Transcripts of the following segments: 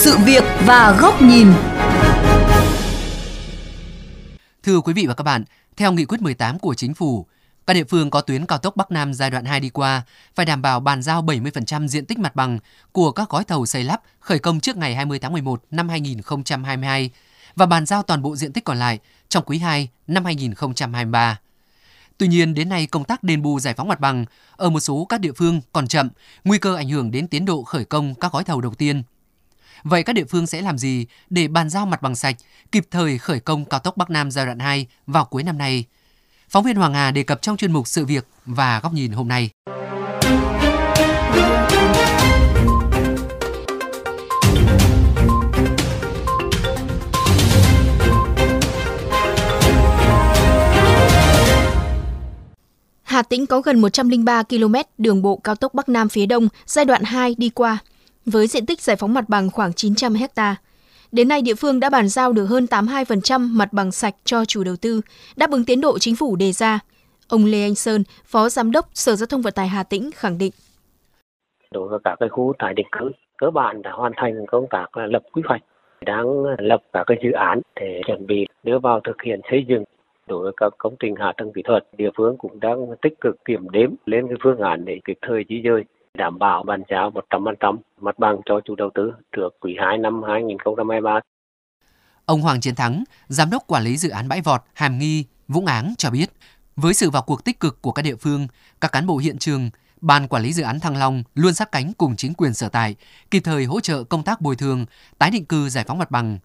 sự việc và góc nhìn. Thưa quý vị và các bạn, theo nghị quyết 18 của chính phủ, các địa phương có tuyến cao tốc Bắc Nam giai đoạn 2 đi qua phải đảm bảo bàn giao 70% diện tích mặt bằng của các gói thầu xây lắp khởi công trước ngày 20 tháng 11 năm 2022 và bàn giao toàn bộ diện tích còn lại trong quý 2 năm 2023. Tuy nhiên, đến nay công tác đền bù giải phóng mặt bằng ở một số các địa phương còn chậm, nguy cơ ảnh hưởng đến tiến độ khởi công các gói thầu đầu tiên. Vậy các địa phương sẽ làm gì để bàn giao mặt bằng sạch, kịp thời khởi công cao tốc Bắc Nam giai đoạn 2 vào cuối năm nay? Phóng viên Hoàng Hà đề cập trong chuyên mục Sự việc và góc nhìn hôm nay. Hà Tĩnh có gần 103 km đường bộ cao tốc Bắc Nam phía Đông giai đoạn 2 đi qua, với diện tích giải phóng mặt bằng khoảng 900 ha. Đến nay, địa phương đã bàn giao được hơn 82% mặt bằng sạch cho chủ đầu tư, đáp ứng tiến độ chính phủ đề ra. Ông Lê Anh Sơn, Phó Giám đốc Sở Giao thông Vận tải Hà Tĩnh khẳng định. Đối với các cái khu tái định cư, cơ bản đã hoàn thành công tác là lập quy hoạch, đang lập các cái dự án để chuẩn bị đưa vào thực hiện xây dựng đối với các công trình hạ tầng kỹ thuật địa phương cũng đang tích cực kiểm đếm lên cái phương án để kịp thời di dời đảm bảo bàn giao 100% mặt bằng cho chủ đầu tư trước quý 2 năm 2023. Ông Hoàng Chiến Thắng, giám đốc quản lý dự án bãi vọt Hàm Nghi, Vũng Áng cho biết, với sự vào cuộc tích cực của các địa phương, các cán bộ hiện trường, Ban quản lý dự án Thăng Long luôn sát cánh cùng chính quyền sở tại, kịp thời hỗ trợ công tác bồi thường, tái định cư giải phóng mặt bằng.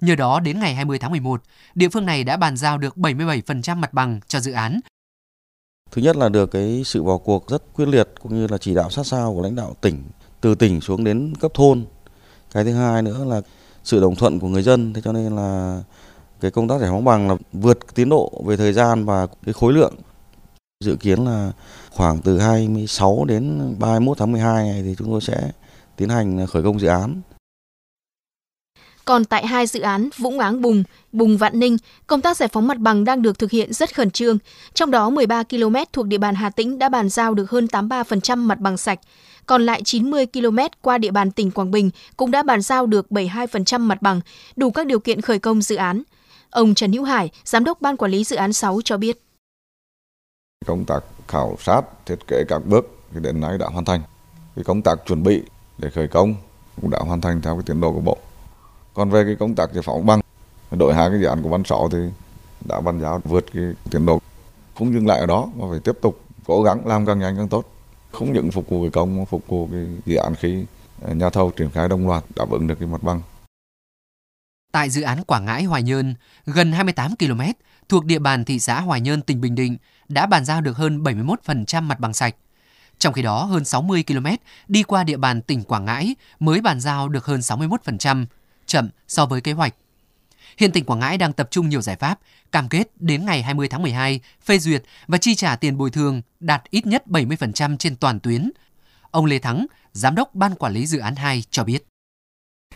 Nhờ đó, đến ngày 20 tháng 11, địa phương này đã bàn giao được 77% mặt bằng cho dự án. Thứ nhất là được cái sự vào cuộc rất quyết liệt cũng như là chỉ đạo sát sao của lãnh đạo tỉnh, từ tỉnh xuống đến cấp thôn. Cái thứ hai nữa là sự đồng thuận của người dân, thế cho nên là cái công tác giải phóng bằng là vượt tiến độ về thời gian và cái khối lượng. Dự kiến là khoảng từ 26 đến 31 tháng 12 này thì chúng tôi sẽ tiến hành khởi công dự án. Còn tại hai dự án Vũng Áng Bùng, Bùng Vạn Ninh, công tác giải phóng mặt bằng đang được thực hiện rất khẩn trương. Trong đó 13 km thuộc địa bàn Hà Tĩnh đã bàn giao được hơn 83% mặt bằng sạch. Còn lại 90 km qua địa bàn tỉnh Quảng Bình cũng đã bàn giao được 72% mặt bằng, đủ các điều kiện khởi công dự án. Ông Trần Hữu Hải, Giám đốc Ban Quản lý Dự án 6 cho biết. Công tác khảo sát, thiết kế các bước đến nay đã hoàn thành. Cái công tác chuẩn bị để khởi công cũng đã hoàn thành theo cái tiến độ của Bộ. Còn về cái công tác giải phóng bằng, đội hai cái dự án của Văn Sáu thì đã bàn giao vượt cái tiến độ. Không dừng lại ở đó mà phải tiếp tục cố gắng làm càng nhanh càng tốt. Không những phục vụ cái công mà phục vụ cái dự án khi à, nhà thầu triển khai đồng loạt đáp ứng được cái mặt bằng. Tại dự án Quảng Ngãi Hoài Nhơn, gần 28 km thuộc địa bàn thị xã Hoài Nhơn, tỉnh Bình Định đã bàn giao được hơn 71% mặt bằng sạch. Trong khi đó, hơn 60 km đi qua địa bàn tỉnh Quảng Ngãi mới bàn giao được hơn 61%, chậm so với kế hoạch. Hiện tỉnh Quảng Ngãi đang tập trung nhiều giải pháp, cam kết đến ngày 20 tháng 12 phê duyệt và chi trả tiền bồi thường đạt ít nhất 70% trên toàn tuyến. Ông Lê Thắng, Giám đốc Ban Quản lý Dự án 2 cho biết.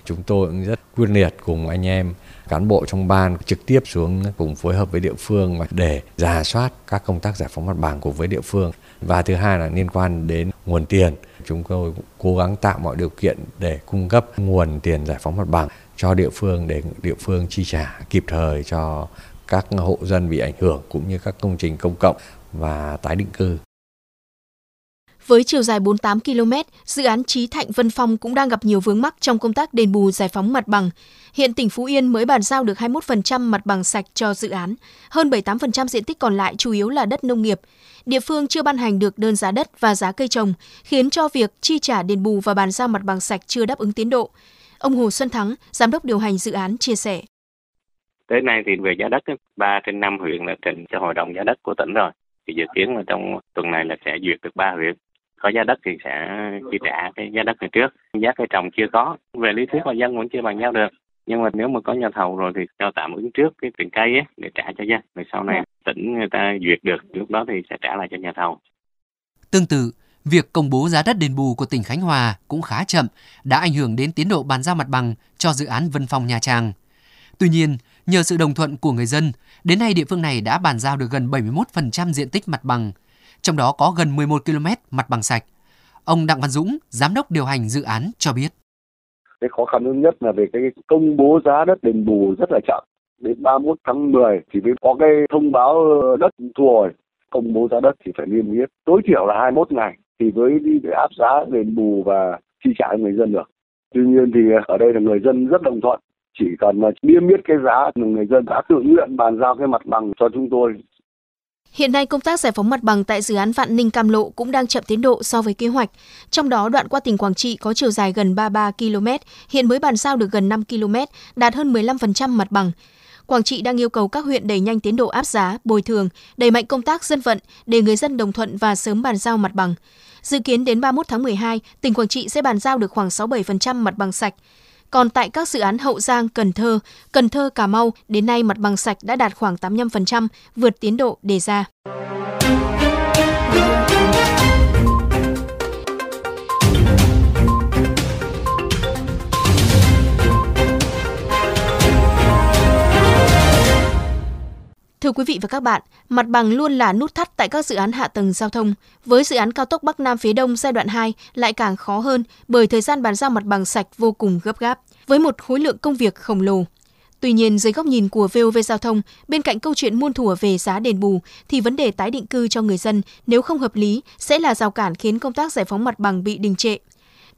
Chúng tôi cũng rất quyết liệt cùng anh em cán bộ trong ban trực tiếp xuống cùng phối hợp với địa phương để giả soát các công tác giải phóng mặt bằng cùng với địa phương. Và thứ hai là liên quan đến nguồn tiền. Chúng tôi cũng cố gắng tạo mọi điều kiện để cung cấp nguồn tiền giải phóng mặt bằng cho địa phương để địa phương chi trả kịp thời cho các hộ dân bị ảnh hưởng cũng như các công trình công cộng và tái định cư. Với chiều dài 48 km, dự án Trí Thạnh Vân Phong cũng đang gặp nhiều vướng mắc trong công tác đền bù giải phóng mặt bằng. Hiện tỉnh Phú Yên mới bàn giao được 21% mặt bằng sạch cho dự án, hơn 78% diện tích còn lại chủ yếu là đất nông nghiệp. Địa phương chưa ban hành được đơn giá đất và giá cây trồng, khiến cho việc chi trả đền bù và bàn giao mặt bằng sạch chưa đáp ứng tiến độ. Ông Hồ Xuân Thắng, giám đốc điều hành dự án chia sẻ. Tới nay thì về giá đất, 3 trên 5 huyện là trình cho hội đồng giá đất của tỉnh rồi. Thì dự kiến là trong tuần này là sẽ duyệt được 3 huyện. Có giá đất thì sẽ chi trả cái giá đất này trước. Giá cây trồng chưa có. Về lý thuyết là dân vẫn chưa bàn giao được. Nhưng mà nếu mà có nhà thầu rồi thì cho tạm ứng trước cái tiền cây ấy để trả cho dân. Rồi sau này tỉnh người ta duyệt được lúc đó thì sẽ trả lại cho nhà thầu. Tương tự việc công bố giá đất đền bù của tỉnh Khánh Hòa cũng khá chậm, đã ảnh hưởng đến tiến độ bàn giao mặt bằng cho dự án Vân Phong Nha Trang. Tuy nhiên, nhờ sự đồng thuận của người dân, đến nay địa phương này đã bàn giao được gần 71% diện tích mặt bằng, trong đó có gần 11 km mặt bằng sạch. Ông Đặng Văn Dũng, giám đốc điều hành dự án cho biết. Cái khó khăn lớn nhất là về cái công bố giá đất đền bù rất là chậm. Đến 31 tháng 10 thì mới có cái thông báo đất thu hồi. Công bố giá đất thì phải niêm yết tối thiểu là 21 ngày thì với đi áp giá đền bù và chi trả cho người dân được. Tuy nhiên thì ở đây là người dân rất đồng thuận chỉ cần mà niêm yết cái giá người dân đã tự nguyện bàn giao cái mặt bằng cho chúng tôi Hiện nay công tác giải phóng mặt bằng tại dự án Vạn Ninh Cam Lộ cũng đang chậm tiến độ so với kế hoạch. Trong đó đoạn qua tỉnh Quảng Trị có chiều dài gần 33 km, hiện mới bàn giao được gần 5 km, đạt hơn 15% mặt bằng. Quảng Trị đang yêu cầu các huyện đẩy nhanh tiến độ áp giá, bồi thường, đẩy mạnh công tác dân vận để người dân đồng thuận và sớm bàn giao mặt bằng. Dự kiến đến 31 tháng 12, tỉnh Quảng Trị sẽ bàn giao được khoảng 67% mặt bằng sạch. Còn tại các dự án Hậu Giang, Cần Thơ, Cần Thơ, Cà Mau, đến nay mặt bằng sạch đã đạt khoảng 85%, vượt tiến độ đề ra. Thưa quý vị và các bạn, mặt bằng luôn là nút thắt tại các dự án hạ tầng giao thông. Với dự án cao tốc Bắc Nam phía Đông giai đoạn 2 lại càng khó hơn bởi thời gian bàn giao mặt bằng sạch vô cùng gấp gáp, với một khối lượng công việc khổng lồ. Tuy nhiên, dưới góc nhìn của VOV Giao thông, bên cạnh câu chuyện muôn thủa về giá đền bù, thì vấn đề tái định cư cho người dân nếu không hợp lý sẽ là rào cản khiến công tác giải phóng mặt bằng bị đình trệ.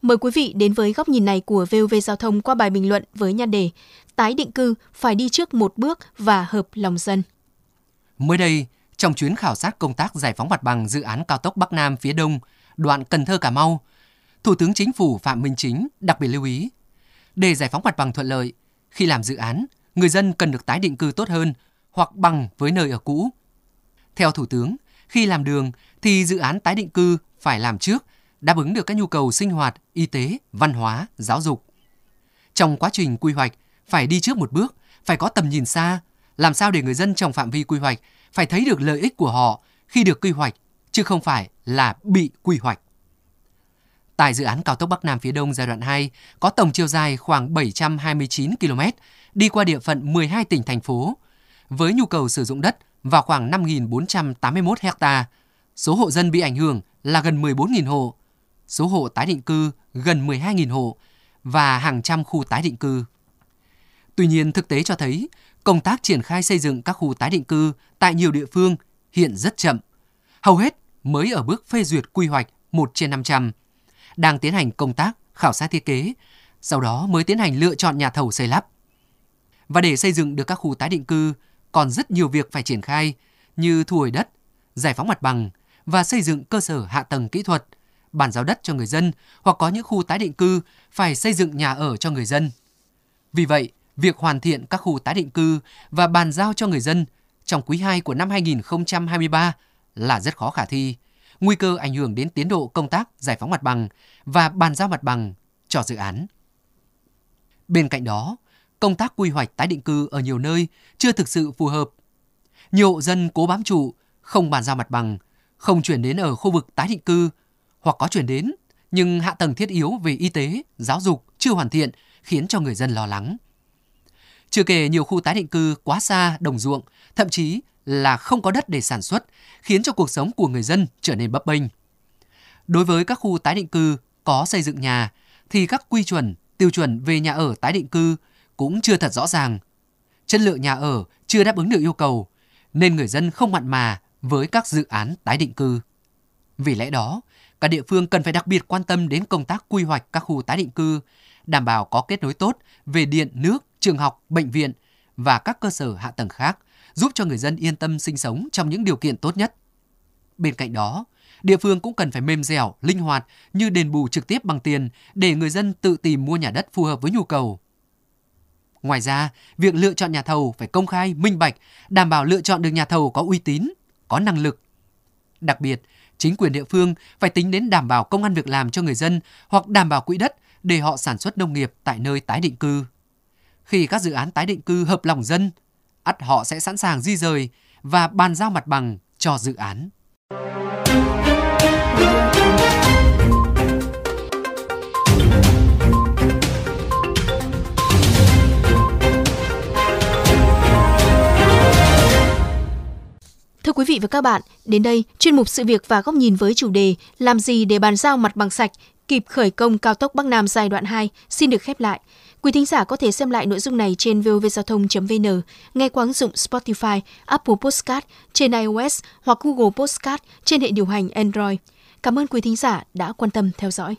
Mời quý vị đến với góc nhìn này của VOV Giao thông qua bài bình luận với nhan đề Tái định cư phải đi trước một bước và hợp lòng dân. Mới đây, trong chuyến khảo sát công tác giải phóng mặt bằng dự án cao tốc Bắc Nam phía Đông, đoạn Cần Thơ Cà Mau, Thủ tướng Chính phủ Phạm Minh Chính đặc biệt lưu ý, để giải phóng mặt bằng thuận lợi, khi làm dự án, người dân cần được tái định cư tốt hơn hoặc bằng với nơi ở cũ. Theo Thủ tướng, khi làm đường thì dự án tái định cư phải làm trước, đáp ứng được các nhu cầu sinh hoạt, y tế, văn hóa, giáo dục. Trong quá trình quy hoạch, phải đi trước một bước, phải có tầm nhìn xa, làm sao để người dân trong phạm vi quy hoạch phải thấy được lợi ích của họ khi được quy hoạch, chứ không phải là bị quy hoạch. Tại dự án cao tốc Bắc Nam phía Đông giai đoạn 2 có tổng chiều dài khoảng 729 km, đi qua địa phận 12 tỉnh thành phố, với nhu cầu sử dụng đất vào khoảng 5.481 ha. Số hộ dân bị ảnh hưởng là gần 14.000 hộ, số hộ tái định cư gần 12.000 hộ và hàng trăm khu tái định cư. Tuy nhiên, thực tế cho thấy công tác triển khai xây dựng các khu tái định cư tại nhiều địa phương hiện rất chậm. Hầu hết mới ở bước phê duyệt quy hoạch 1 trên 500, đang tiến hành công tác khảo sát thiết kế, sau đó mới tiến hành lựa chọn nhà thầu xây lắp. Và để xây dựng được các khu tái định cư, còn rất nhiều việc phải triển khai như thu hồi đất, giải phóng mặt bằng và xây dựng cơ sở hạ tầng kỹ thuật, bàn giao đất cho người dân hoặc có những khu tái định cư phải xây dựng nhà ở cho người dân. Vì vậy, việc hoàn thiện các khu tái định cư và bàn giao cho người dân trong quý 2 của năm 2023 là rất khó khả thi, nguy cơ ảnh hưởng đến tiến độ công tác giải phóng mặt bằng và bàn giao mặt bằng cho dự án. Bên cạnh đó, công tác quy hoạch tái định cư ở nhiều nơi chưa thực sự phù hợp. Nhiều hộ dân cố bám trụ, không bàn giao mặt bằng, không chuyển đến ở khu vực tái định cư hoặc có chuyển đến nhưng hạ tầng thiết yếu về y tế, giáo dục chưa hoàn thiện khiến cho người dân lo lắng. Chưa kể nhiều khu tái định cư quá xa đồng ruộng, thậm chí là không có đất để sản xuất, khiến cho cuộc sống của người dân trở nên bấp bênh. Đối với các khu tái định cư có xây dựng nhà, thì các quy chuẩn, tiêu chuẩn về nhà ở tái định cư cũng chưa thật rõ ràng. Chất lượng nhà ở chưa đáp ứng được yêu cầu, nên người dân không mặn mà với các dự án tái định cư. Vì lẽ đó, các địa phương cần phải đặc biệt quan tâm đến công tác quy hoạch các khu tái định cư, đảm bảo có kết nối tốt về điện, nước, trường học, bệnh viện và các cơ sở hạ tầng khác, giúp cho người dân yên tâm sinh sống trong những điều kiện tốt nhất. Bên cạnh đó, địa phương cũng cần phải mềm dẻo, linh hoạt như đền bù trực tiếp bằng tiền để người dân tự tìm mua nhà đất phù hợp với nhu cầu. Ngoài ra, việc lựa chọn nhà thầu phải công khai, minh bạch, đảm bảo lựa chọn được nhà thầu có uy tín, có năng lực. Đặc biệt, chính quyền địa phương phải tính đến đảm bảo công an việc làm cho người dân hoặc đảm bảo quỹ đất để họ sản xuất nông nghiệp tại nơi tái định cư. Khi các dự án tái định cư hợp lòng dân, ắt họ sẽ sẵn sàng di rời và bàn giao mặt bằng cho dự án. Thưa quý vị và các bạn, đến đây, chuyên mục sự việc và góc nhìn với chủ đề Làm gì để bàn giao mặt bằng sạch kịp khởi công cao tốc Bắc Nam giai đoạn 2 xin được khép lại. Quý thính giả có thể xem lại nội dung này trên vovgiao thông.vn, nghe qua ứng dụng Spotify, Apple Podcast trên iOS hoặc Google Podcast trên hệ điều hành Android. Cảm ơn quý thính giả đã quan tâm theo dõi.